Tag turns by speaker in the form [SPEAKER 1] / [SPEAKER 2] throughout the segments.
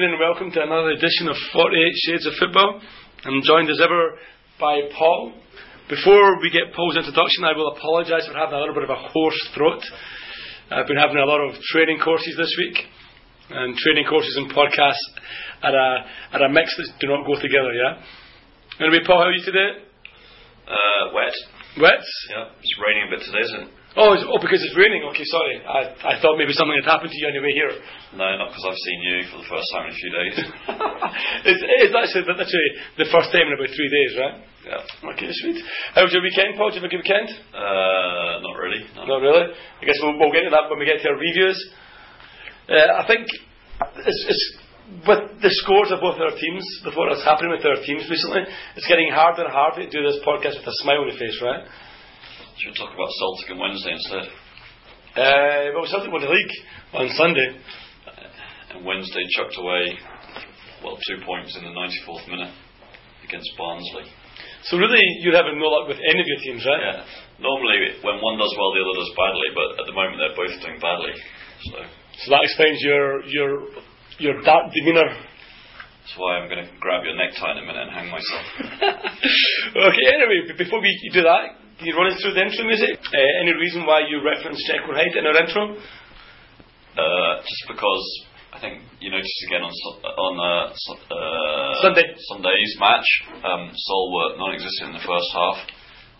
[SPEAKER 1] evening and welcome to another edition of 48 Shades of Football. I'm joined as ever by Paul. Before we get Paul's introduction, I will apologise for having a little bit of a hoarse throat. I've been having a lot of training courses this week, and training courses and podcasts are a, are a mix that do not go together, yeah? Anyway, Paul, how are you today?
[SPEAKER 2] Uh, wet.
[SPEAKER 1] Wet?
[SPEAKER 2] Yeah, it's raining a bit today, isn't it?
[SPEAKER 1] Oh, it's, oh, because it's raining. Okay, sorry. I, I thought maybe something had happened to you on your way here.
[SPEAKER 2] No, not because I've seen you for the first time in a few days.
[SPEAKER 1] it's, it's actually literally the first time in about three days, right?
[SPEAKER 2] yeah.
[SPEAKER 1] Okay, sweet. How was your weekend, Paul? Did you have a good weekend?
[SPEAKER 2] Uh, not really. No.
[SPEAKER 1] Not really. I guess we'll, we'll get into that when we get to our reviews. Uh, I think it's, it's with the scores of both our teams, with what is happening with our teams recently, it's getting harder and harder to do this podcast with a smile on your face, right?
[SPEAKER 2] Should we talk about Celtic on Wednesday instead?
[SPEAKER 1] Uh, well, Celtic won the league on Sunday.
[SPEAKER 2] And Wednesday chucked away, well, two points in the 94th minute against Barnsley.
[SPEAKER 1] So really, you're having no luck with any of your teams, right?
[SPEAKER 2] Yeah. Normally, when one does well, the other does badly, but at the moment they're both doing badly. So
[SPEAKER 1] So that explains your your your dark demeanour.
[SPEAKER 2] that's why I'm going to grab your necktie in a minute and hang myself.
[SPEAKER 1] okay, anyway, before we do that, can you run us through the intro music? Uh, any reason why you referenced Jekyll Hyde in our intro?
[SPEAKER 2] Uh, just because I think you noticed again on on uh, uh,
[SPEAKER 1] Sunday.
[SPEAKER 2] Sunday's match, um, Seoul were non-existent in the first half,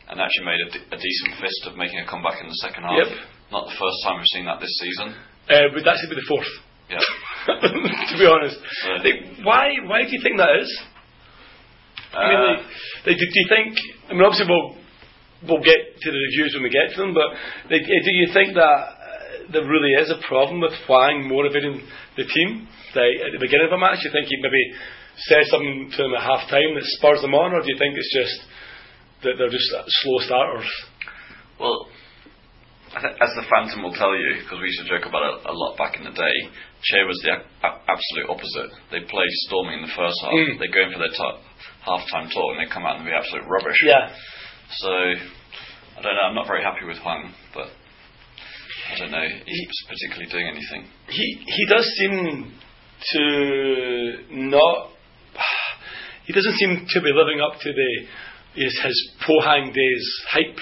[SPEAKER 2] and actually made a, decent fist of making a comeback in the second half.
[SPEAKER 1] Yep.
[SPEAKER 2] Not the first time we've seen that this season.
[SPEAKER 1] Uh, would actually be the fourth.
[SPEAKER 2] Yeah.
[SPEAKER 1] to be honest. Like, why why do you think that is? I mean,
[SPEAKER 2] Uh,
[SPEAKER 1] like, like, do, do you think? I mean, obviously we'll we'll get to the reviews when we get to them, but like, uh, do you think that uh, there really is a problem with Hwang motivating the team? Like, at the beginning of a match, do you think he maybe says something to them at half time that spurs them on, or do you think it's just that they're just slow starters?
[SPEAKER 2] Well, as the Phantom will tell you, because we used to joke about it a lot back in the day, Choi was the a- absolute opposite. They play storming in the first half.
[SPEAKER 1] Mm.
[SPEAKER 2] They go in for their t- half-time talk and they come out and be absolute rubbish.
[SPEAKER 1] Yeah.
[SPEAKER 2] So, I don't know. I'm not very happy with Hwang, but I don't know if he's particularly doing anything.
[SPEAKER 1] he he does seem to not. He doesn't seem to be living up to the his, his Pohang days hype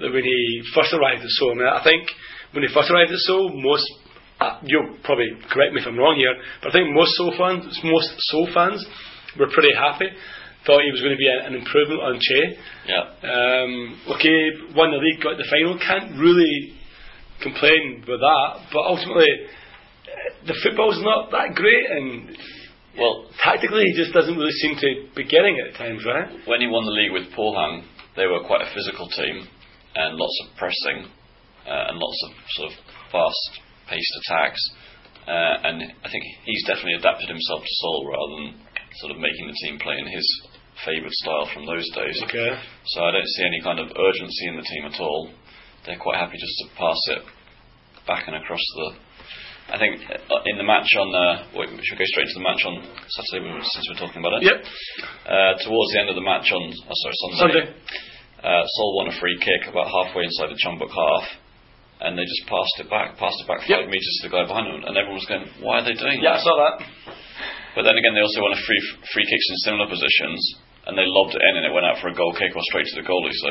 [SPEAKER 1] that when he first arrived at Seoul. I, mean, I think when he first arrived at Seoul, most uh, you'll probably correct me if I'm wrong here, but I think most Seoul fans, most Seoul fans, were pretty happy. Thought he was going to be an improvement on Choi.
[SPEAKER 2] Yeah.
[SPEAKER 1] Um, okay, won the league, got the final. Can't really complain with that, but ultimately, the football's not that great, and
[SPEAKER 2] Well,
[SPEAKER 1] tactically, he just doesn't really seem to be getting it at times, right?
[SPEAKER 2] when he won the league with Pohang, they were quite a physical team and lots of pressing uh, and lots of sort of fast-paced attacks. Uh, and I think he's definitely adapted himself to Seoul rather than sort of making the team play in his favoured style from those days.
[SPEAKER 1] Okay.
[SPEAKER 2] So I don't see any kind of urgency in the team at all. They're quite happy just to pass it back and across the. I think uh, in the match on. Uh, wait, we should go straight to the match on Saturday since we're talking about it.
[SPEAKER 1] Yep.
[SPEAKER 2] Uh, towards the end of the match on oh, sorry Sunday,
[SPEAKER 1] Sunday.
[SPEAKER 2] Uh, Seoul won a free kick about halfway inside the Jeonbuk half, and they just passed it back, passed it back five
[SPEAKER 1] Yep.
[SPEAKER 2] meters to the guy behind them, and everyone was going, "Why are they doing that?
[SPEAKER 1] Yeah, I saw that.
[SPEAKER 2] But then again, they also won a free free kicks in similar positions, and they lobbed it in, and it went out for a goal kick or straight to the goalie. So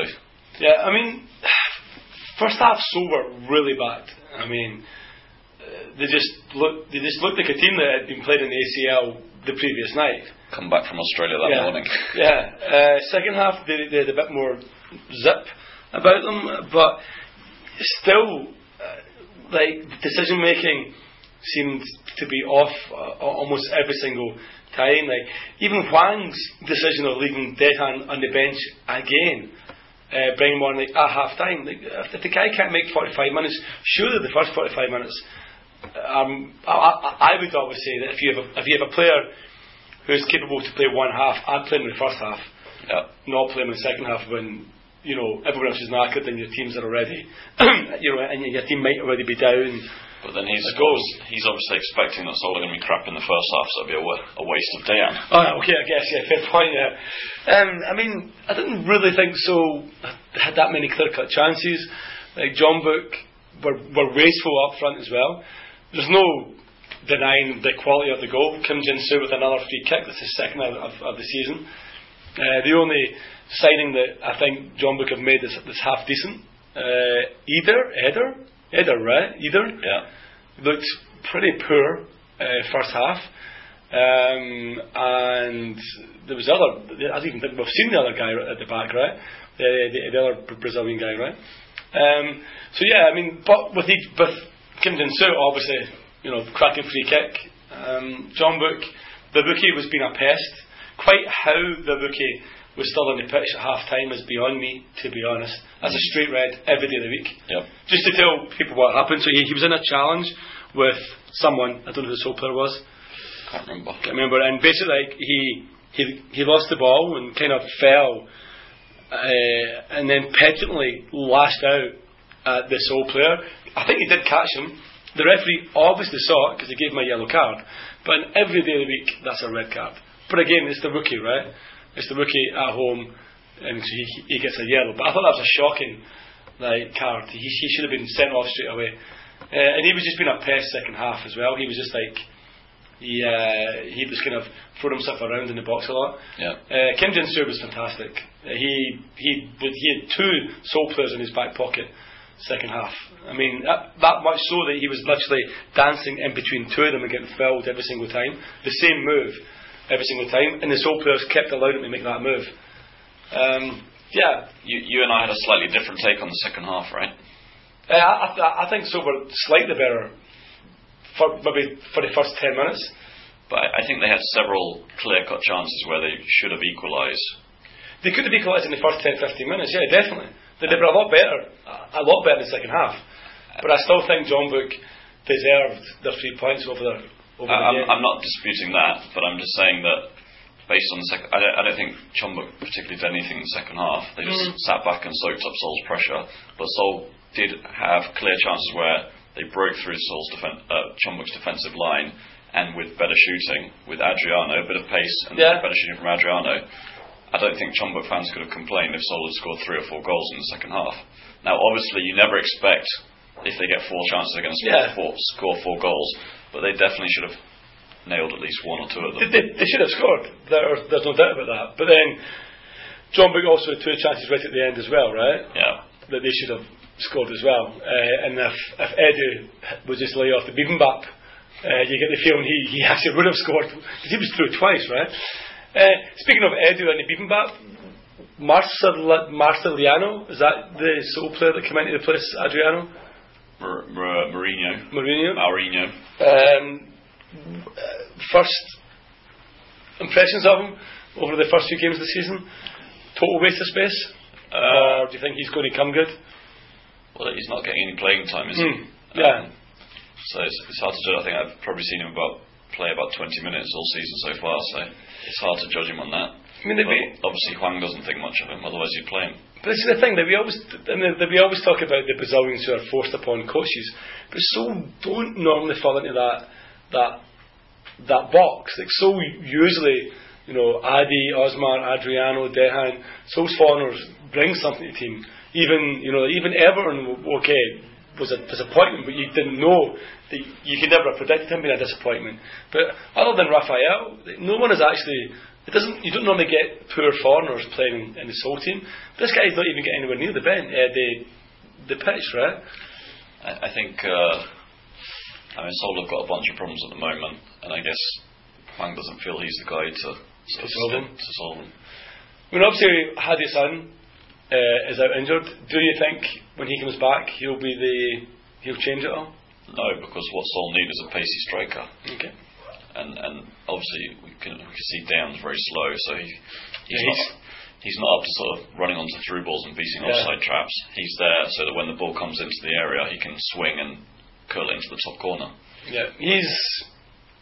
[SPEAKER 1] Yeah, I mean, first half were really bad. I mean, they just looked they just looked like a team that had been played in the ACL the previous night.
[SPEAKER 2] come back from Australia that
[SPEAKER 1] yeah.
[SPEAKER 2] morning.
[SPEAKER 1] Yeah. Uh, second half, they, they had a bit more zip about them, but still, uh, like decision making seemed to be off uh, almost every single time. Like even Hwang's decision of leaving Dejan on the bench again. Uh, bringing on like at half time. Like, if, the guy can't make 45 minutes, surely the first 45 minutes. Um, I, I, I would always say that if you have a, if you have a player who's capable to play one half, I'd play him in the first half,
[SPEAKER 2] Yeah.
[SPEAKER 1] not play him in the second half when you know everyone else is knackered and your teams are already, you know, and your team might already be down.
[SPEAKER 2] But then he's he's obviously expecting that Seoul are going to be crap in the first half, so it'll be a, wa- a waste of Dejan.
[SPEAKER 1] Oh, okay, I guess yeah, fair point. Yeah, um, I mean, I didn't really think so. Had that many clear-cut chances. Like Jeonbuk were were wasteful up front as well. There's no denying the quality of the goal. Kim Jin Soo with another free kick. That's his second of, of, of the season. Uh, the only signing that I think Jeonbuk have made that's, that's half decent. Uh, either, Eder, Eder, right? Either.
[SPEAKER 2] Yeah.
[SPEAKER 1] Looked pretty poor uh, first half. Um, and there was other. I even think we've seen the other guy at the back, right? The, the, the other Brazilian guy, right? Um, so yeah, I mean, but with each, with Kim Jin Soo, obviously, you know, cracking free kick. Um, Jeonbuk, the rookie was being a pest. Quite how the rookie was still on the pitch at half time is beyond me, to be honest. That's a straight red every day of the week.
[SPEAKER 2] Yep.
[SPEAKER 1] Just to tell people what happened. So he, he was in a challenge with someone. I don't know who the Seoul player was.
[SPEAKER 2] Can't remember.
[SPEAKER 1] Can't remember. And basically, like, he he he lost the ball and kind of fell, uh, and then petulantly lashed out at the Seoul player. I think he did catch him. The referee obviously saw it because he gave him a yellow card. But every day of the week, that's a red card. But again, it's the rookie, right? It's the rookie at home, and so he, he gets a yellow. But I thought that was a shocking like card. He, he should have been sent off straight away. Uh, and he was just being a pest second half as well. He was just like he uh, he was kind of throwing himself around in the box a lot.
[SPEAKER 2] Yeah.
[SPEAKER 1] Uh, Kim Jin Soo was fantastic. Uh, he he he had two Seoul players in his back pocket second half. I mean that, that much so that he was literally dancing in between two of them and getting fouled every single time. The same move every single time, and the Seoul players kept allowing him to make that move. Um, yeah,
[SPEAKER 2] You, you and I had a slightly different take on the second half, right?
[SPEAKER 1] uh, I, I, I think so. We're slightly better for maybe for the first ten minutes.
[SPEAKER 2] But I think they had several clear-cut chances where they should have equalised.
[SPEAKER 1] They could have equalised in the first 10, 15 minutes, yeah, definitely. They, they were a lot better, a lot better in the second half. But I still think Jeonbuk deserved their three points over the over
[SPEAKER 2] I,
[SPEAKER 1] the
[SPEAKER 2] I'm. I'm not disputing that, but I'm just saying that based on the second, I don't, I don't think Jeonbuk particularly did anything in the second half. They just
[SPEAKER 1] Mm.
[SPEAKER 2] sat back and soaked up Seoul's pressure. But Seoul did have clear chances where they broke through Seoul's defen- uh, Jeonbuk's defensive line, and with better shooting, with Adriano, a bit of pace and
[SPEAKER 1] Yeah.
[SPEAKER 2] better shooting from Adriano. I don't think Jeonbuk fans could have complained if Seoul had scored three or four goals in the second half. Now, obviously, you never expect if they get four chances they're going to score,
[SPEAKER 1] Yeah.
[SPEAKER 2] four, score four goals, but they definitely should have nailed at least one or two of them.
[SPEAKER 1] they, they should have scored. There, there's no doubt about that. But then Jeonbuk also had two chances right at the end as well, right?
[SPEAKER 2] Yeah.
[SPEAKER 1] That they should have scored as well. Uh, and if, if Edu was just lay off the bibimbap, uh, you get the feeling he, he actually would have scored. 'Cause he was through twice, right? Uh, speaking of Edu and the bibimbap, Marcel, Marceliano, is that the Seoul player that came into the place, Adriano?
[SPEAKER 2] Mar- Mar- Mourinho.
[SPEAKER 1] Mourinho?
[SPEAKER 2] Mourinho.
[SPEAKER 1] Um, first impressions of him over the first few games of the season? Total waste of space?
[SPEAKER 2] Uh,
[SPEAKER 1] or do you think he's going to come good?
[SPEAKER 2] Well, he's not getting any playing time, is he?
[SPEAKER 1] Hmm, yeah.
[SPEAKER 2] Um, so it's, it's hard to judge. I think I've probably seen him about play about 20 minutes all season so far, so it's hard to judge him on that.
[SPEAKER 1] I mean, they'd be,
[SPEAKER 2] obviously, Hwang doesn't think much of him, otherwise, you'd play him.
[SPEAKER 1] but this is the thing that we always, that we always talk about the Brazilians who are forced upon coaches, but so don't normally fall into that that that box. Like so usually, you know, Adi, Osmar, Adriano, Dejan, those foreigners bring something to the team. Even you know, even Everton, okay, was a disappointment, but you didn't know that you could never have predicted him being a disappointment. But other than Raphael, no one has actually. It doesn't. You don't normally get poor foreigners playing in the Seoul team. This guy's not even getting anywhere near the bench, uh, the the pitch, right?
[SPEAKER 2] I, I think, uh, I mean, Seoul have got a bunch of problems at the moment, and I guess Hwang doesn't feel he's the guy to, of
[SPEAKER 1] solve them.
[SPEAKER 2] to solve them.
[SPEAKER 1] I mean, obviously, Ha Dae Sung uh, is out injured. Do you think when he comes back, he'll be the he'll change it all?
[SPEAKER 2] No, because what Seoul need is a pacey striker.
[SPEAKER 1] Okay.
[SPEAKER 2] and and obviously can we can see Down's very slow, so he he's
[SPEAKER 1] Yeah,
[SPEAKER 2] not he's not up to sort of running onto through balls and beating
[SPEAKER 1] Yeah.
[SPEAKER 2] offside traps. He's there so that when the ball comes into the area, he can swing and curl it into the top corner.
[SPEAKER 1] Yeah, he's.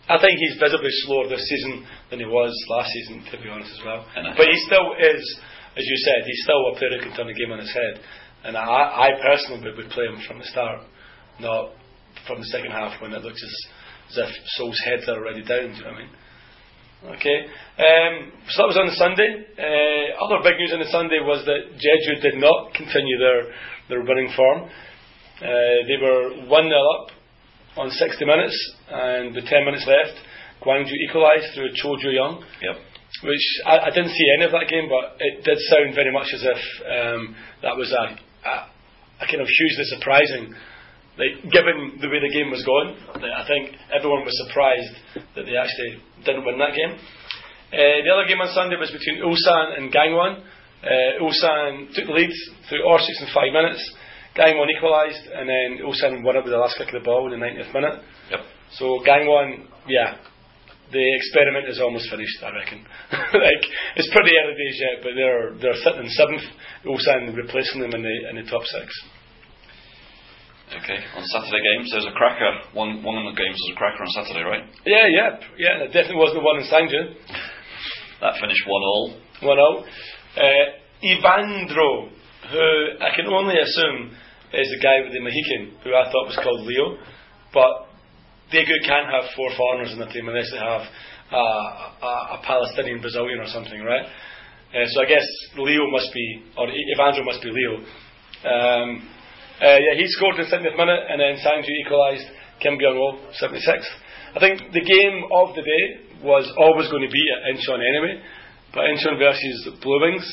[SPEAKER 1] I think he's visibly slower this season than he was last season, to be honest, as well. But he still is, as you said, he's still a player who can turn the game on his head. And I, I personally would, play him from the start, not from the second half when it looks as, as if Seoul's heads are already down. Do you know what I mean? Okay. Um, so that was on the Sunday. Uh, other big news on the Sunday was that Jeju did not continue their, their winning form. Uh, they were 1 0 up on 60 minutes, and with 10 minutes left, Gwangju equalised through Cho Ju Young.
[SPEAKER 2] Yep.
[SPEAKER 1] Which I, I, didn't see any of that game, but it did sound very much as if um, that was a, a, a, kind of hugely surprising. Like, given the way the game was going, I think everyone was surprised that they actually didn't win that game. Uh, the other game on Sunday was between Ulsan and Gangwon. Uh, Ulsan took the lead through R6 in five minutes. Gangwon equalised, and then Ulsan won it with the last kick of the ball in the 90th minute.
[SPEAKER 2] Yep.
[SPEAKER 1] So Gangwon, yeah, the experiment is almost finished, I reckon. like it's pretty early days yet, but they're they're sitting in seventh. Ulsan replacing them in the in the top six.
[SPEAKER 2] Okay, on Saturday games, there's a cracker. One one of the games was a cracker on Saturday, right?
[SPEAKER 1] Yeah, yeah, yeah. It definitely wasn't the one in Sangju.
[SPEAKER 2] That finished one all.
[SPEAKER 1] One all. Uh, Evandro, who I can only assume is the guy with the Mohican, who I thought was called Leo, but Daegu can't have four foreigners in the team unless they have uh, a, a, Palestinian Brazilian or something, right? Uh, so I guess Leo must be, or Evandro must be Leo. Um, uh, yeah, he scored in the 70th minute, and then Sangju equalised. Kim Ho, 76th. I think the game of the day was always going to be at Incheon anyway, but Incheon versus Blue Wings.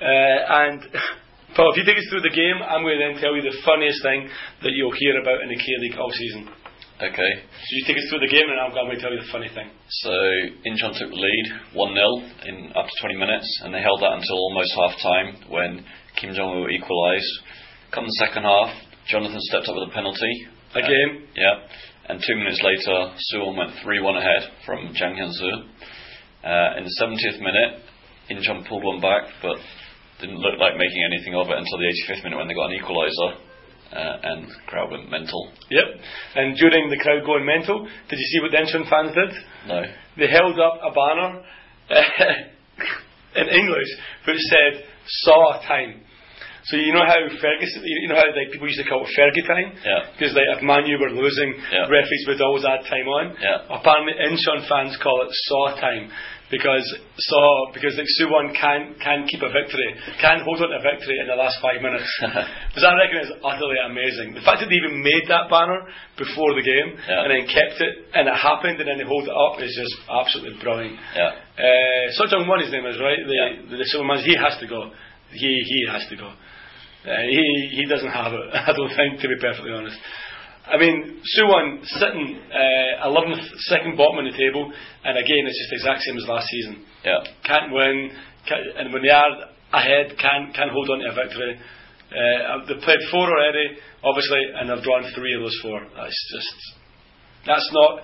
[SPEAKER 1] Uh, and Paul, if you take us through the game, I'm going to then tell you the funniest thing that you'll hear about in the K League all season.
[SPEAKER 2] Okay.
[SPEAKER 1] So you take us through the game, and I'm going to tell you the funny thing.
[SPEAKER 2] So Incheon took the lead, one 0 in up to 20 minutes, and they held that until almost half time when Kim Jong Il equalised. Come the second half, Jonathan stepped up with a penalty.
[SPEAKER 1] Again.
[SPEAKER 2] Uh, yeah. And two minutes later, Suwon went 3 1 ahead from Jang Hyun Soo. Uh, in the 70th minute, Incheon pulled one back, but didn't look like making anything of it until the 85th minute when they got an equaliser uh, and the crowd went mental.
[SPEAKER 1] Yep. And during the crowd going mental, did you see what the Incheon fans did?
[SPEAKER 2] No.
[SPEAKER 1] They held up a banner in English which said "Saw time." So you know how Ferguson, you know how like people used to call it Fergie time,
[SPEAKER 2] yeah.
[SPEAKER 1] Because like if Man U were losing,
[SPEAKER 2] yeah.
[SPEAKER 1] referees would always add time on.
[SPEAKER 2] Yeah.
[SPEAKER 1] Apparently, Incheon fans call it Saw time because saw because like Suwon can can keep a victory, can hold on to a victory in the last five minutes. Because I reckon it's utterly amazing. The fact that they even made that banner before the game and then kept it and it happened and then they hold it up is just absolutely brilliant.
[SPEAKER 2] Yeah.
[SPEAKER 1] Uh, Seo Jung Won his name is right. The
[SPEAKER 2] yeah.
[SPEAKER 1] the, the Superman he has to go. He he has to go. Uh, he he doesn't have it. I don't think to be perfectly honest. I mean, Suwon sitting uh, 11th, second bottom in the table, and again, it's just the exact same as last season.
[SPEAKER 2] Yeah.
[SPEAKER 1] Can't win, can't, and when they are ahead, can't, can't hold on to a victory. Uh, they've played four already, obviously, and they've drawn three of those four. That's just, that's not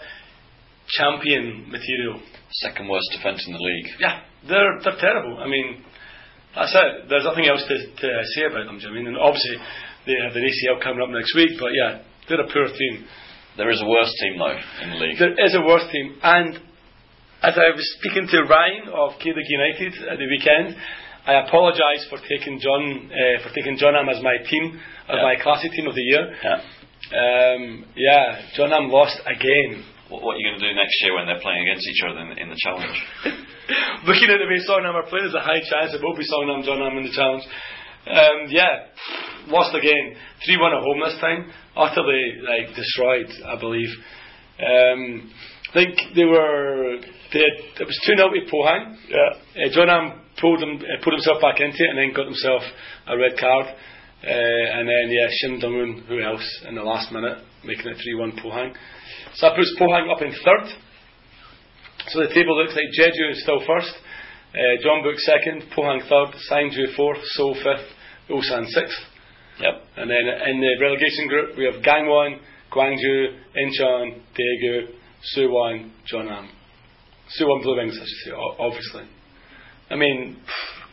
[SPEAKER 1] champion material.
[SPEAKER 2] Second worst defence in the league.
[SPEAKER 1] Yeah, they're, they're terrible. I mean, that's it. There's nothing else to, to say about them, do you know I mean? And obviously, they have the ACL coming up next week, but yeah, they're a poor team.
[SPEAKER 2] There is a worse team though in the league.
[SPEAKER 1] There is a worse team, and as I was speaking to Ryan of K United at the weekend, I apologise for taking John uh, for taking John as my team, as
[SPEAKER 2] yeah.
[SPEAKER 1] my classic team of the year.
[SPEAKER 2] Yeah.
[SPEAKER 1] Um, yeah, Jeonnam lost again.
[SPEAKER 2] What, what, are you going to do next year when they're playing against each other in, in the challenge?
[SPEAKER 1] Looking at the way Songnam are playing, there's a high chance it will be Songnam Jeonnam in the challenge. Um, yeah, lost again. 3 1 at home this time. Utterly like destroyed, I believe. Um, I think they were. They had, it was 2 0 to Pohang.
[SPEAKER 2] Yeah.
[SPEAKER 1] Uh, Jeonnam pulled, him, uh, put himself back into it and then got himself a red card. Uh, and then, yeah, Shin Dong who else, in the last minute, making it 3 1 Pohang. So that puts Pohang up in third. So the table looks like Jeju is still first. Uh, Jeonbuk second, Pohang third, Sangju fourth, Seoul fifth, Ulsan sixth.
[SPEAKER 2] Yep.
[SPEAKER 1] And then in the relegation group we have Gangwon, Gwangju, Incheon, Daegu, Suwon, Jeonnam. Suwon Blue Wings, I should say, obviously. I mean,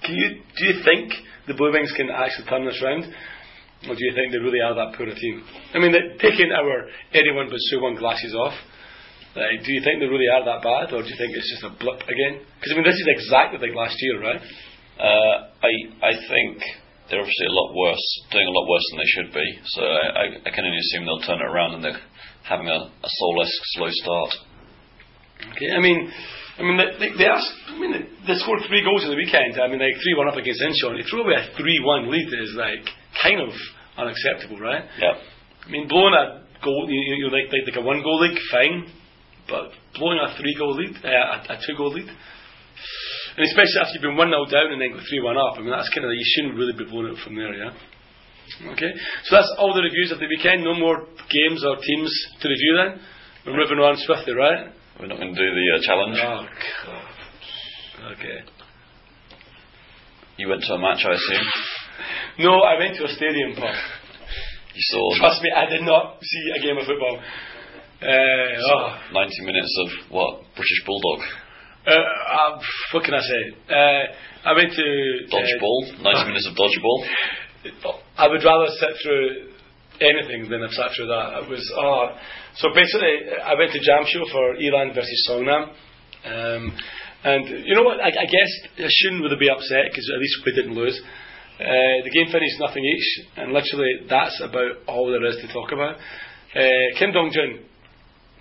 [SPEAKER 1] can you, do you think the Blue Wings can actually turn this round? Or do you think they really are that poor a team? I mean, taking our anyone but Suwon glasses off, like, do you think they really are that bad, or do you think it's just a blip again? Because I mean, this is exactly like last year, right?
[SPEAKER 2] Uh, I I think they're obviously a lot worse, doing a lot worse than they should be. So I, I can only assume they'll turn it around and they're having a, a Seoul-esque slow start.
[SPEAKER 1] Okay, I mean, I mean they, they, they asked, I mean they, they scored three goals in the weekend. I mean, like three one up against Incheon. You throw away a three one lead is like kind of unacceptable, right?
[SPEAKER 2] Yeah.
[SPEAKER 1] I mean, blowing a goal, you, you know, like, like like a one goal league, fine, but blowing a three goal lead, uh, a, a two goal lead, and especially after you've been one 0 down and then go three one up. I mean, that's kind of you shouldn't really be blowing it from there, yeah. Okay, so that's all the reviews of the weekend. No more games or teams to review then. We're moving on swiftly, right?
[SPEAKER 2] We're not going to do the uh, challenge.
[SPEAKER 1] Oh, God. Okay.
[SPEAKER 2] You went to a match, I assume.
[SPEAKER 1] No, I went to a stadium, Paul.
[SPEAKER 2] You saw
[SPEAKER 1] Trust me, I did not see a game of football. Uh, oh,
[SPEAKER 2] 90 minutes of what? British Bulldog.
[SPEAKER 1] uh, uh, what can I say? Uh, I went to
[SPEAKER 2] Dodgeball. 90 minutes of dodgeball.
[SPEAKER 1] Uh, I would rather sit through anything than have sat through that. It was oh, so basically I went to Jamsil for Eland versus Songnam. Um, and you know what? I, I guess I shouldn't really be upset because at least we didn't lose. Uh, the game finished nothing each, and literally that's about all there is to talk about. Uh, Kim Dong Jun,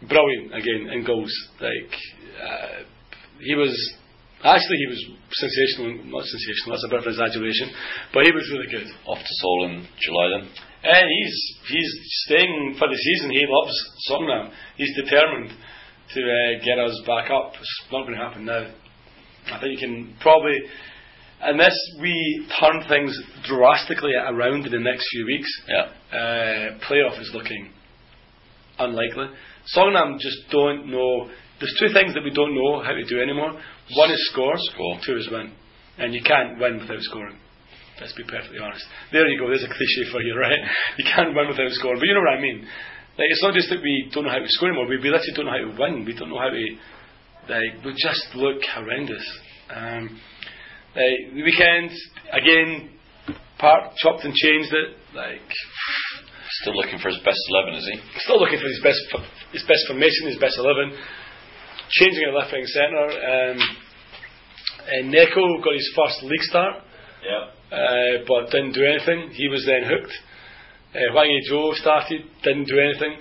[SPEAKER 1] brilliant again in goals. Like uh, he was actually he was sensational, not sensational. That's a bit of an exaggeration, but he was really good.
[SPEAKER 2] Off to Seoul in July then.
[SPEAKER 1] And he's he's staying for the season. He loves Songnam. He's determined to uh, get us back up. It's not going to happen now. I think you can probably, unless we turn things drastically around in the next few weeks,
[SPEAKER 2] Yeah.
[SPEAKER 1] uh, playoff is looking unlikely. Songnam just don't know. There's two things that we don't know how to do anymore. One is score,
[SPEAKER 2] Score.
[SPEAKER 1] two is win. And you can't win without scoring. Let's be perfectly honest. There you go, there's a cliche for you, right? You can't win without scoring. But you know what I mean. Like, it's not just that we don't know how to score anymore, we, we literally don't know how to win. We don't know how to. Like, we just look horrendous. Um, the weekend, again, Park chopped and changed it. Like,
[SPEAKER 2] Still looking for his best 11, is he?
[SPEAKER 1] still looking for his best his best formation, his best eleven. Changing at left wing centre. Um, and Neko got his first league start,
[SPEAKER 2] Yeah.
[SPEAKER 1] uh, but didn't do anything. He was then hooked. Uh, Wang Zhou started, didn't do anything.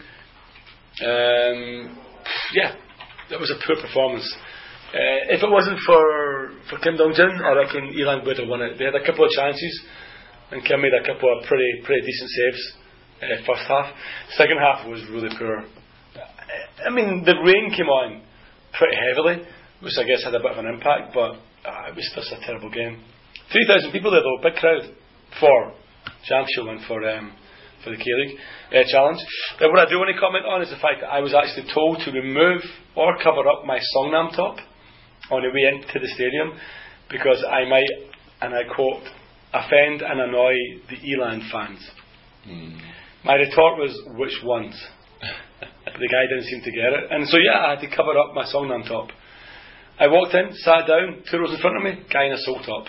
[SPEAKER 1] Um, yeah, that was a poor performance. Uh, if it wasn't for, for Kim Dong Jun, I reckon Eland would have won it. They had a couple of chances, and Kim made a couple of pretty pretty decent saves. Uh, first half, second half was really poor. I mean, the rain came on pretty heavily, which I guess had a bit of an impact, but uh, it was just a terrible game. Three thousand people there though, a big crowd for Jamsil and for um, for the K League uh, challenge. Uh, what I do want to comment on is the fact that I was actually told to remove or cover up my Songnam top on the way into the stadium because I might, and I quote, offend and annoy the Eland fans. My retort was, which ones? the guy didn't seem to get it. And so, yeah, I had to cover up my Songnam top. I walked in, sat down, two rows in front of me, guy in a Seoul top.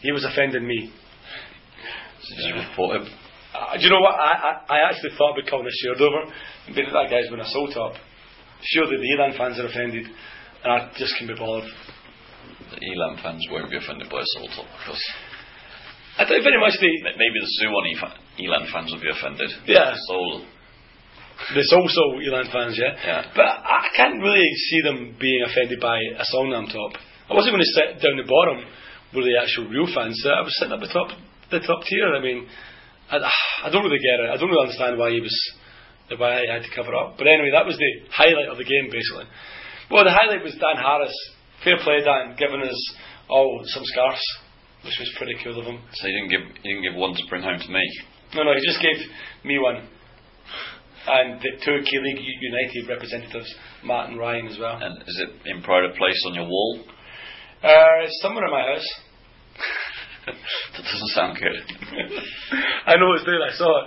[SPEAKER 1] He was offending me.
[SPEAKER 2] So did you report him?
[SPEAKER 1] Uh, do you know what? I, I, I actually thought about calling a shared over and being that guy's wearing a Seoul top. Surely the Elan fans are offended, and I just can't be bothered.
[SPEAKER 2] The Eland fans won't be offended by a Seoul top because
[SPEAKER 1] I think very much the,
[SPEAKER 2] maybe the Suwon fa- Eland fans will be offended.
[SPEAKER 1] Yeah.
[SPEAKER 2] Seoul.
[SPEAKER 1] there's also Eland fans, yeah?
[SPEAKER 2] Yeah.
[SPEAKER 1] But I can't really see them being offended by a Songnam top. I wasn't going to sit down the bottom where the actual real fans sit. I was sitting at the top, the top tier. I mean, I, I don't really get it. I don't really understand why he was, why I had to cover up. But anyway, that was the highlight of the game, basically. Well, the highlight was Dan Harris. Fair play, Dan, giving us all some scarves, which was pretty cool of him.
[SPEAKER 2] So you didn't give you didn't give one to bring home to me.
[SPEAKER 1] No, no, he just gave me one. And the two League United representatives, Matt and Ryan as well.
[SPEAKER 2] And is it in pride of place on your wall?
[SPEAKER 1] Uh, it's somewhere in my house.
[SPEAKER 2] that doesn't sound good.
[SPEAKER 1] I know it's there, I saw it.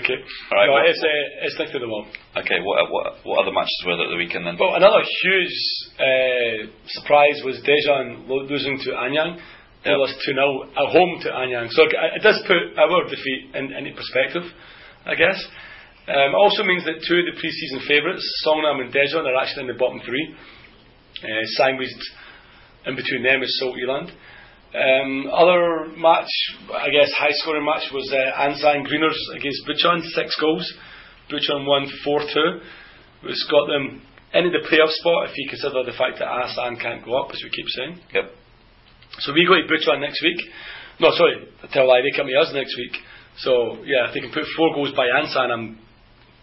[SPEAKER 1] Okay.
[SPEAKER 2] Alright,
[SPEAKER 1] no,
[SPEAKER 2] well-
[SPEAKER 1] it's, uh, it's next to the wall.
[SPEAKER 2] Okay, what what what other matches were there at the weekend then?
[SPEAKER 1] But another huge uh, surprise was Daejeon losing to Anyang. They
[SPEAKER 2] Yep.
[SPEAKER 1] lost 2 0 at home to Anyang. So it does put our defeat in, into perspective, I guess. Um, it also means that two of the pre season favourites, Songnam and Daejeon, are actually in the bottom three. Uh, sandwiched in between them is Seoul Eland. Um, other match, I guess, high scoring match was uh, Ansan Greeners against Bucheon, six goals. Bucheon won 4 2, which got them into the playoff spot if you consider the fact that Ansan can't go up, as we keep saying.
[SPEAKER 2] Yep.
[SPEAKER 1] So we go to Bucheon next week. No, sorry, I tell a lie, they come to us next week. So, yeah, if they can put four goals by Ansan, I'm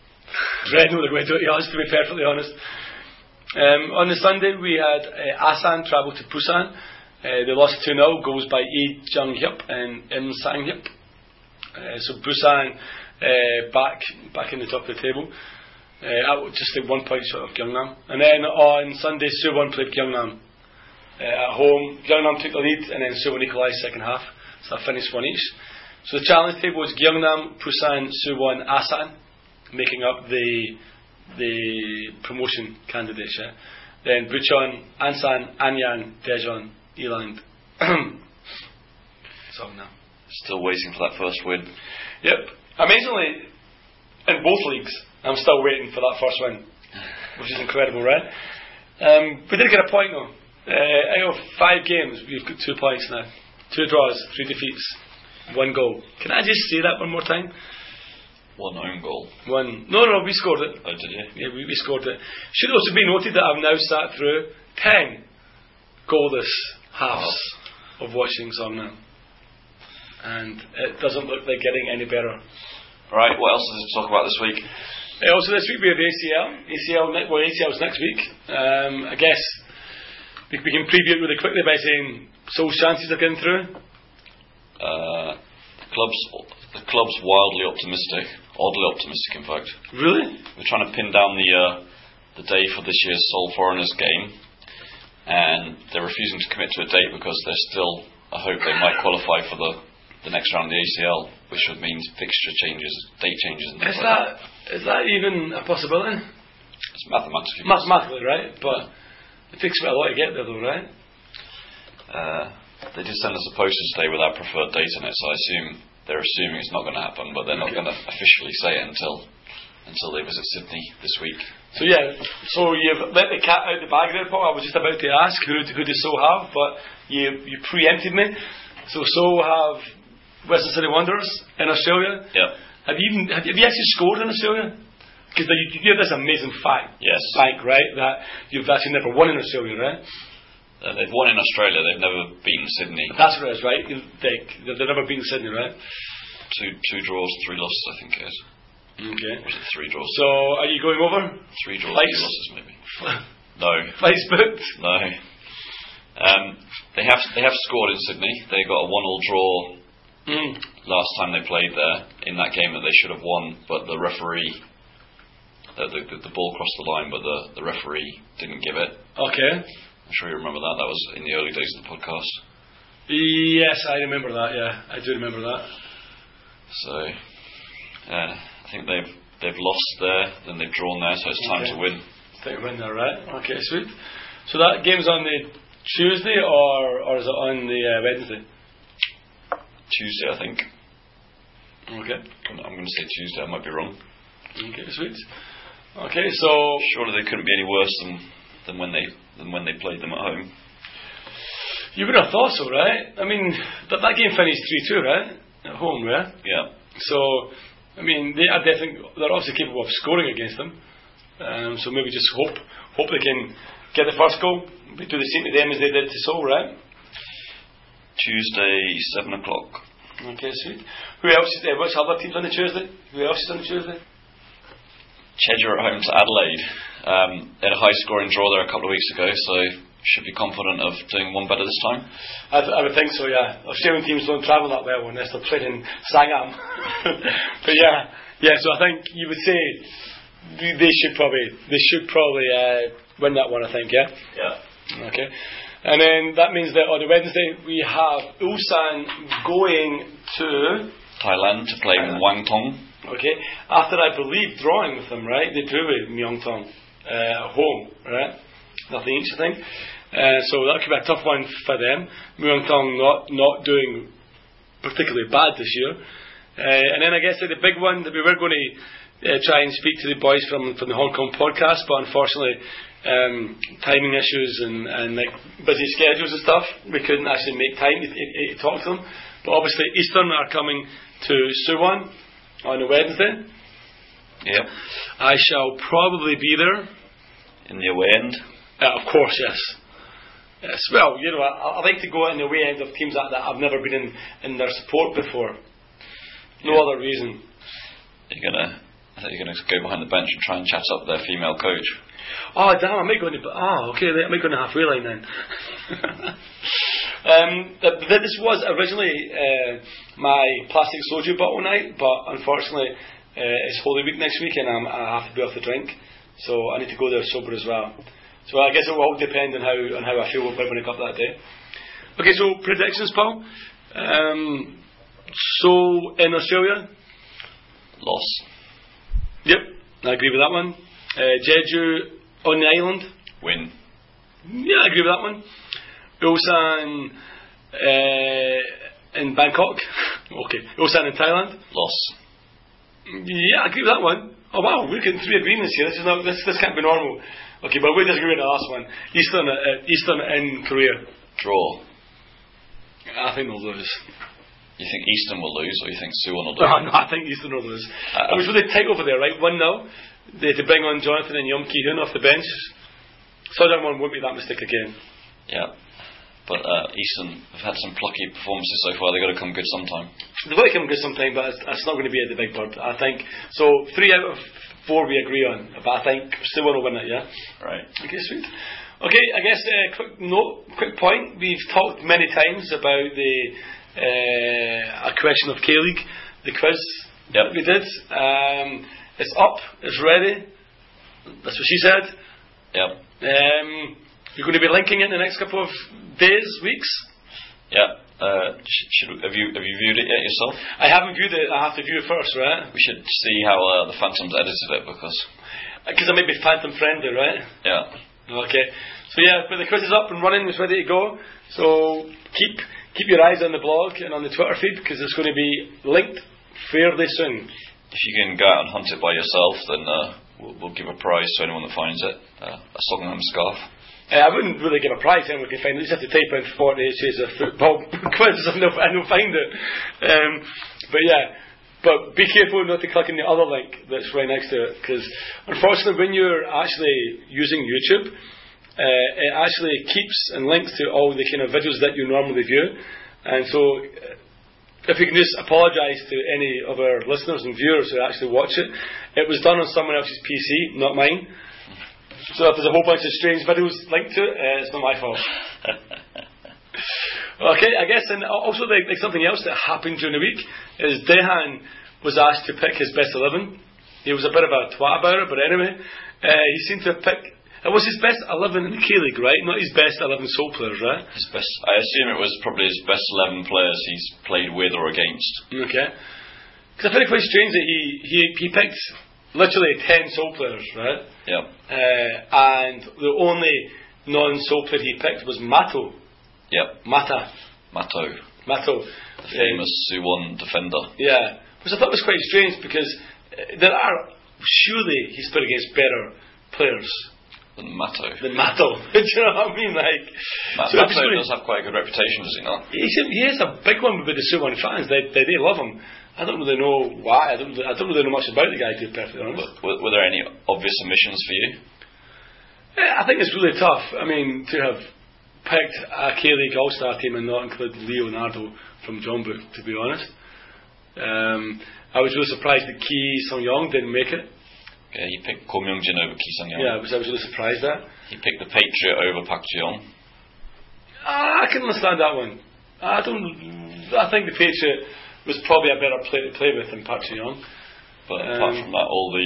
[SPEAKER 1] dreading what they're going to do at Yaz, to be perfectly honest. Um, on the Sunday, we had uh, Asan travel to Busan. Uh, they lost 2 0, goals by Yi Jung Hyup and Im Sang Hyup. Uh, so Busan uh, back back in the top of the table. Uh, just like one point short of Gyeongnam. And then on Sunday, Suwon played Gyeongnam uh, at home. Gyeongnam took the lead, and then Suwon equalised second half. So that finished one each. So the challenge table was Gyeongnam, Busan, Suwon, Asan, making up the the promotion candidates. Yeah? Then Bucheon, Ansan, Anyang, Daejeon, Eland. so now.
[SPEAKER 2] Still waiting for that first win.
[SPEAKER 1] Yep. Amazingly, in both leagues, I'm still waiting for that first win, which is incredible, right? Um, we did get a point though. Uh, out of five games, we've got two points now. Two draws, three defeats, one goal. Can I just say that one more time?
[SPEAKER 2] One own goal.
[SPEAKER 1] One. No, no, we scored it.
[SPEAKER 2] Oh, did you?
[SPEAKER 1] Yeah, we, we scored it. Should also be noted that I've now sat through ten goalless halves of watching Songnam. And it doesn't look like getting any better.
[SPEAKER 2] Right, what else is there to talk about this week?
[SPEAKER 1] Uh, also this week we have ACL. ACL, ne- well ACL's next week. Um, I guess we, we can preview it really quickly by saying Seoul's chances of getting through.
[SPEAKER 2] Uh, the club's the club's wildly optimistic, oddly optimistic, in fact.
[SPEAKER 1] Really?
[SPEAKER 2] We're trying to pin down the uh, the day for this year's Seoul Foreigners game, and they're refusing to commit to a date because there's still a hope they might qualify for the the next round of the ACL, which would mean fixture changes, date changes. And
[SPEAKER 1] Is
[SPEAKER 2] like
[SPEAKER 1] that is that even a possibility?
[SPEAKER 2] It's mathematically
[SPEAKER 1] Mathematically, right? But it takes quite a lot to get there, though, right?
[SPEAKER 2] Uh, they did send us a poster today with our preferred date on it, so I assume they're assuming it's not going to happen, but they're not
[SPEAKER 1] Okay.
[SPEAKER 2] going to officially say it until until they visit Sydney this week.
[SPEAKER 1] So yeah, so you've let the cat out the bag there, Paul. I was just about to ask who who does so have, but you you preempted me. So so have Western Sydney Wanderers in Australia.
[SPEAKER 2] Yeah.
[SPEAKER 1] Have you even have you, have you actually scored in Australia? Because you, you have this amazing fact,
[SPEAKER 2] Yes.
[SPEAKER 1] fact, right? That you've actually never won in Australia, right?
[SPEAKER 2] Uh, they've won in Australia. They've never beaten Sydney.
[SPEAKER 1] That's what it is, right? They, they've never been Sydney, right?
[SPEAKER 2] Two two draws, three losses, I think it is.
[SPEAKER 1] Okay.
[SPEAKER 2] Three draws?
[SPEAKER 1] So are you going over?
[SPEAKER 2] three draws, two losses, maybe. No,
[SPEAKER 1] booked.
[SPEAKER 2] no. Um, they have they have scored in Sydney. They got a one-all draw
[SPEAKER 1] Mm.
[SPEAKER 2] last time they played there in that game that they should have won, but the referee, the, the, the ball crossed the line, but the, the referee didn't give it.
[SPEAKER 1] Okay.
[SPEAKER 2] I'm sure you remember that. That was in the early days of the podcast.
[SPEAKER 1] Yes, I remember that. Yeah, I do remember that.
[SPEAKER 2] So, uh, I think they've they've lost there, then they've drawn there, so it's time
[SPEAKER 1] Okay.
[SPEAKER 2] to win.
[SPEAKER 1] Think we're in there, right? Okay, sweet. So that game's on the Tuesday, or or is it on the uh, Wednesday?
[SPEAKER 2] Tuesday, I think.
[SPEAKER 1] Okay.
[SPEAKER 2] I'm, going to say Tuesday. I might be wrong.
[SPEAKER 1] Okay, sweet. Okay, so
[SPEAKER 2] Surely they couldn't be any worse than than when they than when they played them at home.
[SPEAKER 1] you would have thought so, right? I mean, that, that game finished three two, right? At home, right?
[SPEAKER 2] Yeah.
[SPEAKER 1] So, I mean, they are definitely they're obviously capable of scoring against them. Um, so maybe just hope hope they can get the first goal. We do the same to them as they did to Seoul, right?
[SPEAKER 2] Tuesday, seven o'clock.
[SPEAKER 1] Okay, sweet. Who else? Is there? Which other teams on the Tuesday? Who else is on the Tuesday?
[SPEAKER 2] Jeju at home to Adelaide. Um, they had a high scoring draw there a couple of weeks ago, so should be confident of doing one better this time.
[SPEAKER 1] I, th- I would think so, yeah. Australian teams don't travel that well unless they're playing in Sangam. but yeah, yeah. So I think you would say they should probably they should probably uh, win that one. I think, yeah.
[SPEAKER 2] Yeah.
[SPEAKER 1] Okay. And then that means that on the Wednesday we have Ulsan going to
[SPEAKER 2] Thailand to play
[SPEAKER 1] Thailand.
[SPEAKER 2] Muangthong.
[SPEAKER 1] okay after I believe drawing with them, right? They drew with Muangthong uh, at home, right? Nothing each, I think. Uh, so that could be a tough one for them. Muangthong not not doing particularly bad this year. Uh, and then I guess the big one that we were going to uh, try and speak to the boys from from the Hong Kong podcast, but unfortunately, um, timing issues and, and like busy schedules and stuff, we couldn't actually make time to, to, to talk to them. But obviously, Eastern are coming to Suwon on a Wednesday.
[SPEAKER 2] Yep.
[SPEAKER 1] I shall probably be there.
[SPEAKER 2] In the away end.
[SPEAKER 1] Uh, of course, yes. Yes. Well, you know, I, I like to go in the way end of teams that, that I've never been in, in their support before. No
[SPEAKER 2] Yeah.
[SPEAKER 1] other reason.
[SPEAKER 2] You're gonna. I think you're going to go behind the bench and try and chat up their female coach.
[SPEAKER 1] Oh damn! I might go into. Oh, okay. I might go in the halfway line then. um, th- th- this was originally uh, my plastic soju bottle night, but unfortunately, uh, it's Holy Week next week, and I'm, I have to be off the drink, so I need to go there sober as well. So I guess it will all depend on how on how I feel when I wake up that day. Okay, so predictions, Paul. Um, so in Australia,
[SPEAKER 2] Loss.
[SPEAKER 1] yep, I agree with that one. Uh, Jeju on the island,
[SPEAKER 2] Win.
[SPEAKER 1] yeah, I agree with that one. Ulsan uh, in Bangkok, okay. Ulsan in Thailand,
[SPEAKER 2] Loss.
[SPEAKER 1] yeah, I agree with that one. Oh wow, we're getting three agreements here. This is not this this can't be normal. Okay, but we disagree with the last one. Eastern uh, Eastern in Korea.
[SPEAKER 2] Draw.
[SPEAKER 1] I think they'll lose.
[SPEAKER 2] You think Eastern will lose, or you think Suwon will lose?
[SPEAKER 1] Oh, no, I think Eastern will lose.
[SPEAKER 2] Uh,
[SPEAKER 1] it was really tight over there, right? One 0 They had to bring on Jonathan and Yum Ki Hoon off the bench. Southern one won't make that mistake again.
[SPEAKER 2] Yeah. But uh, Eastern have had some plucky performances so far. They've got to come good sometime.
[SPEAKER 1] They've got to come good sometime, but it's, it's not going to be at the Big Bird. I think so. Three out of four we agree on, but I think still will win it. Yeah.
[SPEAKER 2] Right.
[SPEAKER 1] Okay, sweet. Okay, I guess uh, quick note, quick point. We've talked many times about the uh, a question of K League, the quiz
[SPEAKER 2] Yep.
[SPEAKER 1] we did. Um, it's up, it's ready. That's what she said.
[SPEAKER 2] Yep.
[SPEAKER 1] Um, you're going to be linking it in the next couple of days, weeks.
[SPEAKER 2] Yeah. Uh, should, have you have you viewed it yet yourself?
[SPEAKER 1] I haven't viewed it. I have to view it first, right?
[SPEAKER 2] We should see how uh, the Phantoms edited it because
[SPEAKER 1] Because I might be phantom friendly, right?
[SPEAKER 2] yeah,
[SPEAKER 1] Okay. So yeah, but the quiz is up and running, it's ready to go. So keep keep your eyes on the blog and on the Twitter feed because it's going to be linked fairly soon.
[SPEAKER 2] if you can go out and hunt it by yourself, then uh, we'll, we'll give a prize to anyone that finds it. Uh, a Songnam scarf.
[SPEAKER 1] Uh, I wouldn't really give a prize to anyone can find it. You just have to type in 48 shades of football quiz and they'll, and they'll find it. Um, but yeah, but be careful not to click on the other link that's right next to it because unfortunately when you're actually using YouTube, uh, it actually keeps and links to all the kind of videos that you normally view. And so uh, if we can just apologise to any of our listeners and viewers who actually watch it, it was done on someone else's PC, not mine. So there's a whole bunch of strange videos linked to it, uh, it's not my fault. Okay, I guess, and also like, like something else that happened during the week is Dejan was asked to pick his best eleven. He was a bit of a twat about it, but anyway, uh, he seemed to have picked. It was his best eleven in the K League, right? Not his best eleven Seoul players, right?
[SPEAKER 2] His best. I assume it was probably his best eleven players he's played with or against.
[SPEAKER 1] Okay. Because I find it quite strange that he, he, he picked literally 10 Seoul players, right?
[SPEAKER 2] Yep.
[SPEAKER 1] Uh, and the only non Seoul player he picked was Mato.
[SPEAKER 2] Yep.
[SPEAKER 1] Mata.
[SPEAKER 2] Mato,
[SPEAKER 1] Mato.
[SPEAKER 2] the famous Suwon defender.
[SPEAKER 1] Yeah. Which I thought was quite strange because uh, there are, surely he's put against better players
[SPEAKER 2] than Mato.
[SPEAKER 1] than Mato. Do you know what I mean? Like,
[SPEAKER 2] Ma-
[SPEAKER 1] so
[SPEAKER 2] Mato does have quite a good reputation, does he not?
[SPEAKER 1] He's a, he is a big one with the Suwon fans. They, they, they love him. I don't really know why. I don't, I don't really know much about the guy, to be perfectly honest.
[SPEAKER 2] Were, were there any obvious omissions for you?
[SPEAKER 1] Yeah, I think it's really tough. I mean, to have picked a K League All Star team and not include Leonardo from Jeonbuk, to be honest. Um, I was really surprised that Ki Sung Young didn't make it.
[SPEAKER 2] Yeah, he picked Ko Myung Jin over Ki Sung
[SPEAKER 1] Yeah, I was, I was really surprised at.
[SPEAKER 2] He picked the Patriot over Pak Cheong.
[SPEAKER 1] Ah, I can understand that one. I don't. I think the Patriot was probably a better play to play with than Park Young.
[SPEAKER 2] But apart
[SPEAKER 1] Um,
[SPEAKER 2] from that, all the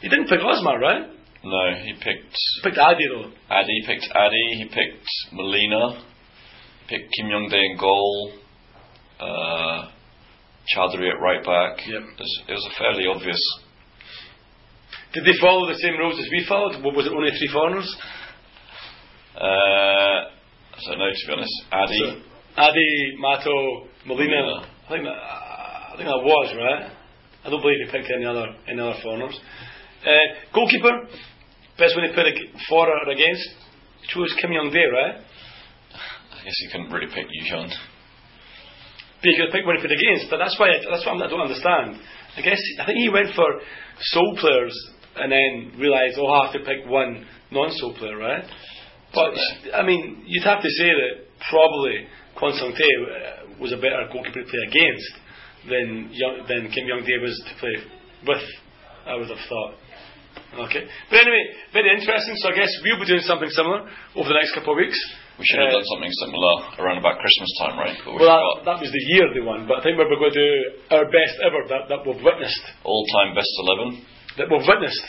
[SPEAKER 1] He didn't pick Osmar, right?
[SPEAKER 2] no, he picked
[SPEAKER 1] He picked Adi though.
[SPEAKER 2] Adi, he picked Adi, he picked Molina, picked Kim Young Dae in goal, uh, Cha Du Ri at right back.
[SPEAKER 1] Yep.
[SPEAKER 2] It, was, it was a fairly obvious.
[SPEAKER 1] Did they follow the same rules as we followed? What was it only three foreigners?
[SPEAKER 2] Uh, I don't know to be honest. Adi,
[SPEAKER 1] So, Adi, Mato, Molina.
[SPEAKER 2] Molina.
[SPEAKER 1] I think that. I think that was right. I don't believe he picked any other any other foreigners. Uh, goalkeeper, best one he put for or against. Chose Kim Young Dae, right?
[SPEAKER 2] I guess he couldn't really pick Yuhyun.
[SPEAKER 1] But he could pick one he put against. But that's why I, that's what I'm- don't understand. I guess I think he went for Seoul players and then realised, oh, I have to pick one non-Seoul player, right? But I mean, you'd have to say that probably Kwon Sung Tae uh, was a better goalkeeper to play against than Young, than Kim Young Dae was to play with. I would have thought. Okay. But anyway, very interesting. So I guess we'll be doing something similar over the next couple of weeks.
[SPEAKER 2] We should have
[SPEAKER 1] Uh,
[SPEAKER 2] done something similar around about Christmas time, right? But we
[SPEAKER 1] Well, that, that was the year they won, but I think we're going to do our best ever that, that we've witnessed.
[SPEAKER 2] All-time best eleven.
[SPEAKER 1] That we've witnessed.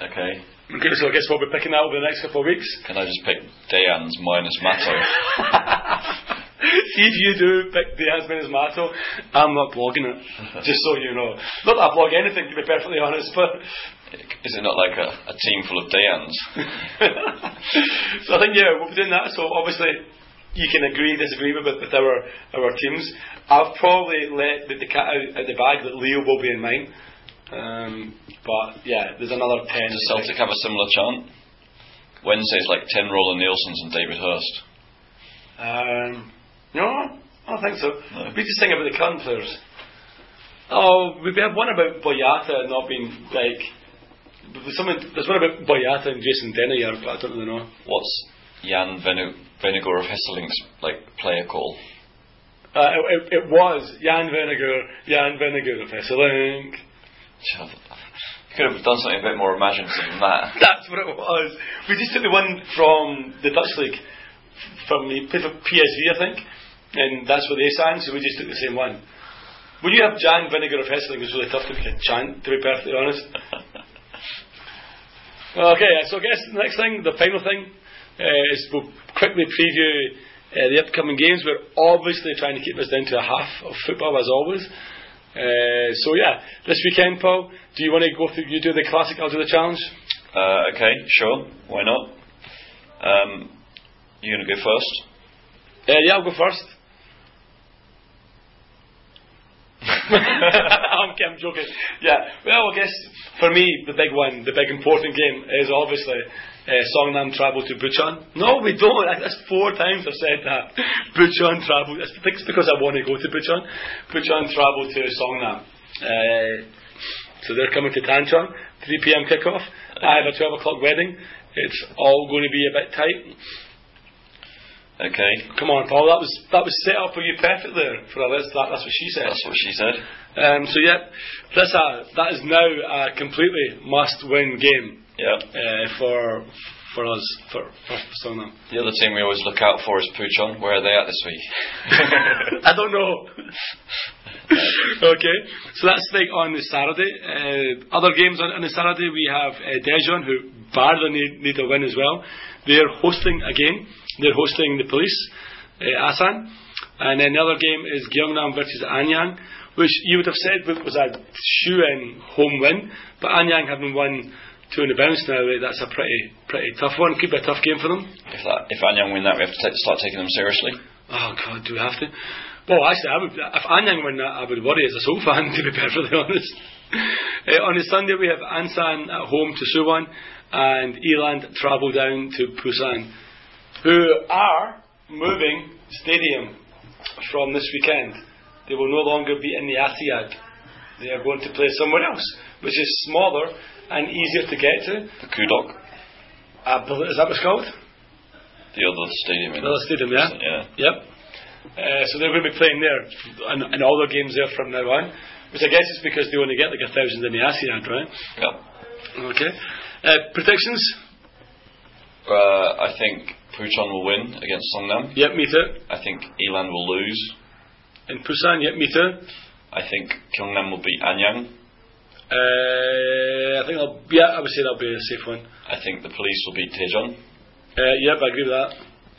[SPEAKER 2] Okay.
[SPEAKER 1] Okay, so I guess we'll be picking that over the next couple of weeks.
[SPEAKER 2] Can I just pick Dejan's minus Mato?
[SPEAKER 1] See if you do pick the Asmin's Mato, I'm not blogging it. just so you know. Not that I blog anything, to be perfectly honest, but.
[SPEAKER 2] Is it not like a, a team full of Dejans?
[SPEAKER 1] so I think, yeah, we'll be doing that. So obviously, you can agree, disagree with, with our, our teams. I've probably let the, the cat out of the bag that Leo will be in mine. Um, but yeah, there's another 10.
[SPEAKER 2] Does Celtic have a similar chant? Wednesday's like 10 Roland Nilsen's and David Hirst.
[SPEAKER 1] Um, no, I don't think so.
[SPEAKER 2] No.
[SPEAKER 1] We just think about the current players. Oh, we have one about Boyata not being like. There's, someone, there's one about Boyata and Jason Denayer, but I don't really know.
[SPEAKER 2] What's Jan Venu- Vennegoor of Hesselink's like player call?
[SPEAKER 1] Uh, it, it, it was Jan Vennegoor, Jan Vennegoor of Hesselink.
[SPEAKER 2] You could have done something a bit more imaginative than that.
[SPEAKER 1] That's what it was. We just took the one from the Dutch league, from the played for PSV, I think, and that's what they sang. So we just took the same one. When you have Jan Vinegar of Hesselink, it's really tough to pick a chant, to be perfectly honest. okay, so I guess the next thing, the final thing, uh, is we'll quickly preview uh, the upcoming games. We're obviously trying to keep this down to a half of football as always. Uh, so yeah, this weekend, Paul, do you want to go through? You do the classic, I'll do the challenge.
[SPEAKER 2] Uh, okay, sure. Why not? Um, you going to go first?
[SPEAKER 1] Uh, yeah, I'll go first. I'm, I'm joking. Yeah, well, I guess for me, the big one, the big important game is obviously uh, Songnam travel to Bucheon. No, we don't. That- That's four times I've said that. Bucheon travel. I think it's because I want to go to Bucheon. Bucheon travel to Songnam. Uh, so they're coming to Tancheon, 3 p.m. kickoff. I have a 12 o'clock wedding. It's all going to be a bit tight.
[SPEAKER 2] Okay,
[SPEAKER 1] Come on, Paul. That was that was set up for you perfectly there for a list. That, that's what she said.
[SPEAKER 2] that's what she said.
[SPEAKER 1] Um, so yeah, that's a, that is now a completely must-win game
[SPEAKER 2] Yeah.
[SPEAKER 1] uh, for for us for for Songnam.
[SPEAKER 2] The other team we always look out for is Puchon. Where are they at this week?
[SPEAKER 1] I don't know. okay, so that's like on the Saturday. Uh, other games on, on the Saturday we have uh, Daejeon who badly need, need a win as well. They're hosting again. They're hosting the police, uh, Asan, and then the other game is Gyeongnam versus Anyang, which you would have said was a shoe-in home win, but Anyang having won two in the bounce now, eh, that's a pretty pretty tough one. Could be a tough game for them.
[SPEAKER 2] If that, if Anyang win that, we have to ta- start taking them seriously.
[SPEAKER 1] Oh God, do we have to? Well, actually, I would, if Anyang win that, I would worry as a Seoul fan, to be perfectly honest. Uh, on the Sunday, we have Ansan at home to Suwon, and Eland travel down to Busan, who are moving stadium from this weekend. They will no longer be in the Asiad. They are going to play somewhere else, which is smaller and easier to get to.
[SPEAKER 2] The Kudok,
[SPEAKER 1] Uh, is that what it's called?
[SPEAKER 2] the other stadium. In
[SPEAKER 1] Another stadium, yeah.
[SPEAKER 2] Yeah.
[SPEAKER 1] Yep. Uh, so they're going to be playing there, and, and all their games there from now on. Which I guess is because they only get like a thousand in the Asiad, right?
[SPEAKER 2] Yeah.
[SPEAKER 1] Okay. Uh, predictions?
[SPEAKER 2] Uh, I think Puchon will win against Songnam.
[SPEAKER 1] Yep, me too.
[SPEAKER 2] I think Eland will lose.
[SPEAKER 1] In Busan, yep, me too.
[SPEAKER 2] I think Gyeongnam will beat Anyang.
[SPEAKER 1] Uh, I think I'll, yeah, I would say that'll be a safe one.
[SPEAKER 2] I think the police will beat Daejeon.
[SPEAKER 1] Uh, yep, I agree with that.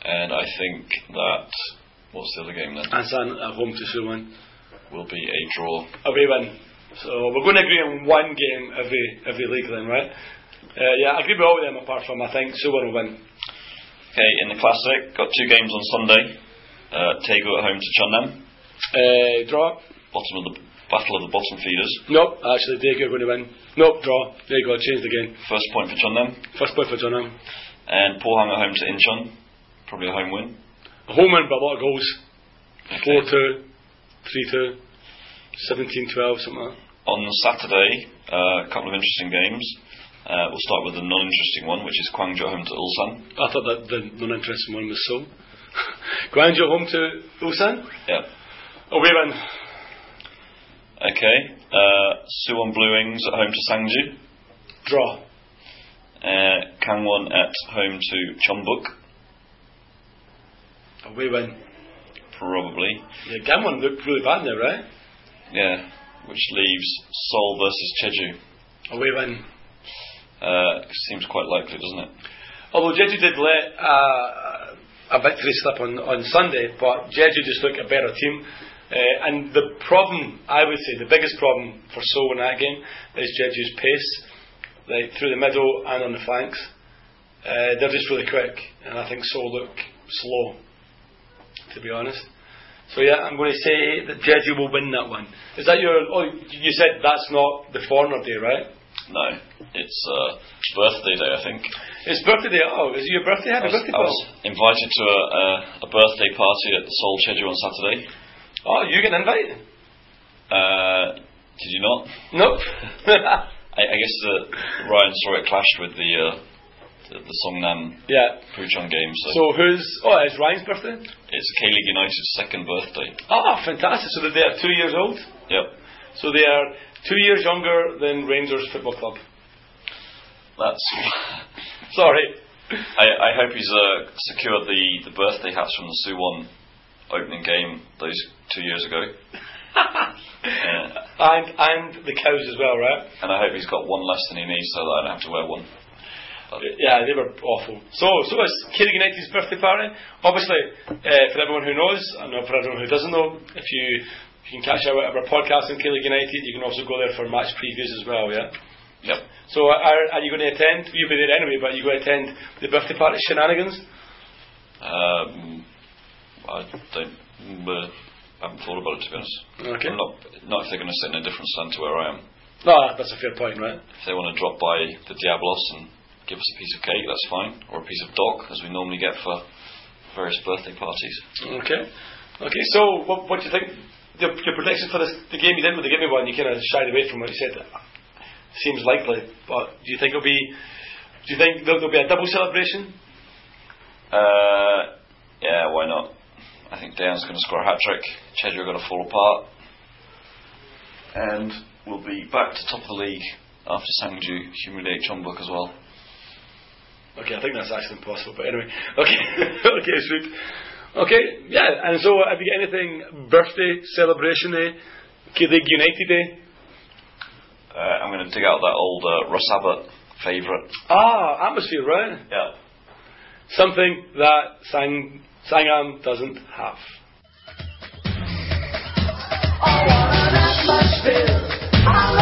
[SPEAKER 2] And I think that, what's the other game then?
[SPEAKER 1] Ansan at home to Suwon.
[SPEAKER 2] Will be a draw.
[SPEAKER 1] Away win. So we're going to agree on one game every every league then, right? Uh, yeah, I agree with all of them apart from I think Suwon will win.
[SPEAKER 2] Okay, in the Classic, got two games on Sunday. Uh, at home to Jeonnam.
[SPEAKER 1] Uh, draw.
[SPEAKER 2] Bottom of the Battle of the Bottom Feeders.
[SPEAKER 1] Nope, actually, Daegu are going to win. Nope, draw. There you go, changed again.
[SPEAKER 2] First point for Jeonnam.
[SPEAKER 1] First point for John
[SPEAKER 2] And Pohang at home to Incheon. Probably a home win.
[SPEAKER 1] A home win, but a lot of goals. 4 2, 3 2, 17 12, something like that.
[SPEAKER 2] On Saturday, uh, a couple of interesting games. Uh, we'll start with the non-interesting one, which is at home to Ulsan.
[SPEAKER 1] I thought that the non interesting one was Seoul. Gwangju home to Ulsan.
[SPEAKER 2] Yeah.
[SPEAKER 1] Away win.
[SPEAKER 2] Okay. Uh, Suwon Blue Wings at home to Sangju.
[SPEAKER 1] Draw.
[SPEAKER 2] Uh, Kangwon at home to Jeonbuk.
[SPEAKER 1] Away win.
[SPEAKER 2] Probably.
[SPEAKER 1] Yeah, Kangwon looked really bad now, right?
[SPEAKER 2] Yeah. Which leaves Seoul versus Jeju.
[SPEAKER 1] Away win.
[SPEAKER 2] Uh, seems quite likely, doesn't it?
[SPEAKER 1] Although Jeju did let uh, a victory slip on, on Sunday, but Jeju just looked a better team. Uh, and the problem, I would say, the biggest problem for Seoul in that game is Jeju's pace, like through the middle and on the flanks. Uh, they're just really quick, and I think Seoul look slow, to be honest. So yeah, I'm going to say that Jeju will win that one. Is that your? Oh, you said that's not the foreigner day, right?
[SPEAKER 2] No, it's uh, birthday day, I think.
[SPEAKER 1] It's birthday day. Oh, is it your birthday? Happy
[SPEAKER 2] I was,
[SPEAKER 1] birthday,
[SPEAKER 2] I was invited to a, a, a birthday party at the Seoul Jeju on Saturday.
[SPEAKER 1] Oh, you get an invite?
[SPEAKER 2] Uh, did you not?
[SPEAKER 1] Nope.
[SPEAKER 2] I, I guess that Ryan saw it clashed with the uh, the, the Songnam
[SPEAKER 1] yeah.
[SPEAKER 2] Puchon game, so,
[SPEAKER 1] So who's? Oh, it's Ryan's birthday.
[SPEAKER 2] it's K League United's second birthday.
[SPEAKER 1] Ah, fantastic. So they are two years old.
[SPEAKER 2] Yep,
[SPEAKER 1] So they are two years younger than Rangers Football Club.
[SPEAKER 2] that's.
[SPEAKER 1] Sorry.
[SPEAKER 2] I, I hope he's uh, secured the, the birthday hats from the Suwon opening game those two years ago,
[SPEAKER 1] and and the cows as well, right?
[SPEAKER 2] and I hope he's got one less than he needs so that I don't have to wear one.
[SPEAKER 1] Yeah, they were awful. So, so it's K League United's birthday party. Obviously, uh, for everyone who knows, and for everyone who doesn't know, if you, you can catch our, our podcast on K League United, you can also go there for match previews as well. Yeah.
[SPEAKER 2] Yep.
[SPEAKER 1] So, are, are you going to attend? You'll be there anyway, but are you going to attend the birthday party shenanigans?
[SPEAKER 2] Um, I don't. Uh, I haven't thought about it to be honest.
[SPEAKER 1] Okay.
[SPEAKER 2] I'm not not if they're going to sit in a different stand to where I am.
[SPEAKER 1] No, that's a fair point, right?
[SPEAKER 2] If they want to drop by the Diablos and give us a piece of cake, that's fine, or a piece of dock, as we normally get for various birthday parties.
[SPEAKER 1] Okay. Okay, so what, what do you think? Your, your prediction for this, the game you didn't really give me one, you kind of shied away from what you said. Seems likely, but do you think it'll be. Do you think there'll, there'll be a double celebration?
[SPEAKER 2] Uh, yeah, why not? I think Dan's going to score a hat trick. Jeju are going to fall apart, and we'll be back to top of the league after Sangju humiliate Jeonbuk as well.
[SPEAKER 1] Okay, I think that's actually impossible, but anyway. Okay, okay, sweet. Okay, yeah, and so uh, have you got anything birthday, celebration day, K League United day?
[SPEAKER 2] Uh, I'm going to dig out that old uh, Russ Abbott favourite.
[SPEAKER 1] Ah, atmosphere, right?
[SPEAKER 2] Yeah.
[SPEAKER 1] Something that Sang, Sangam doesn't have.
[SPEAKER 3] I want an atmosphere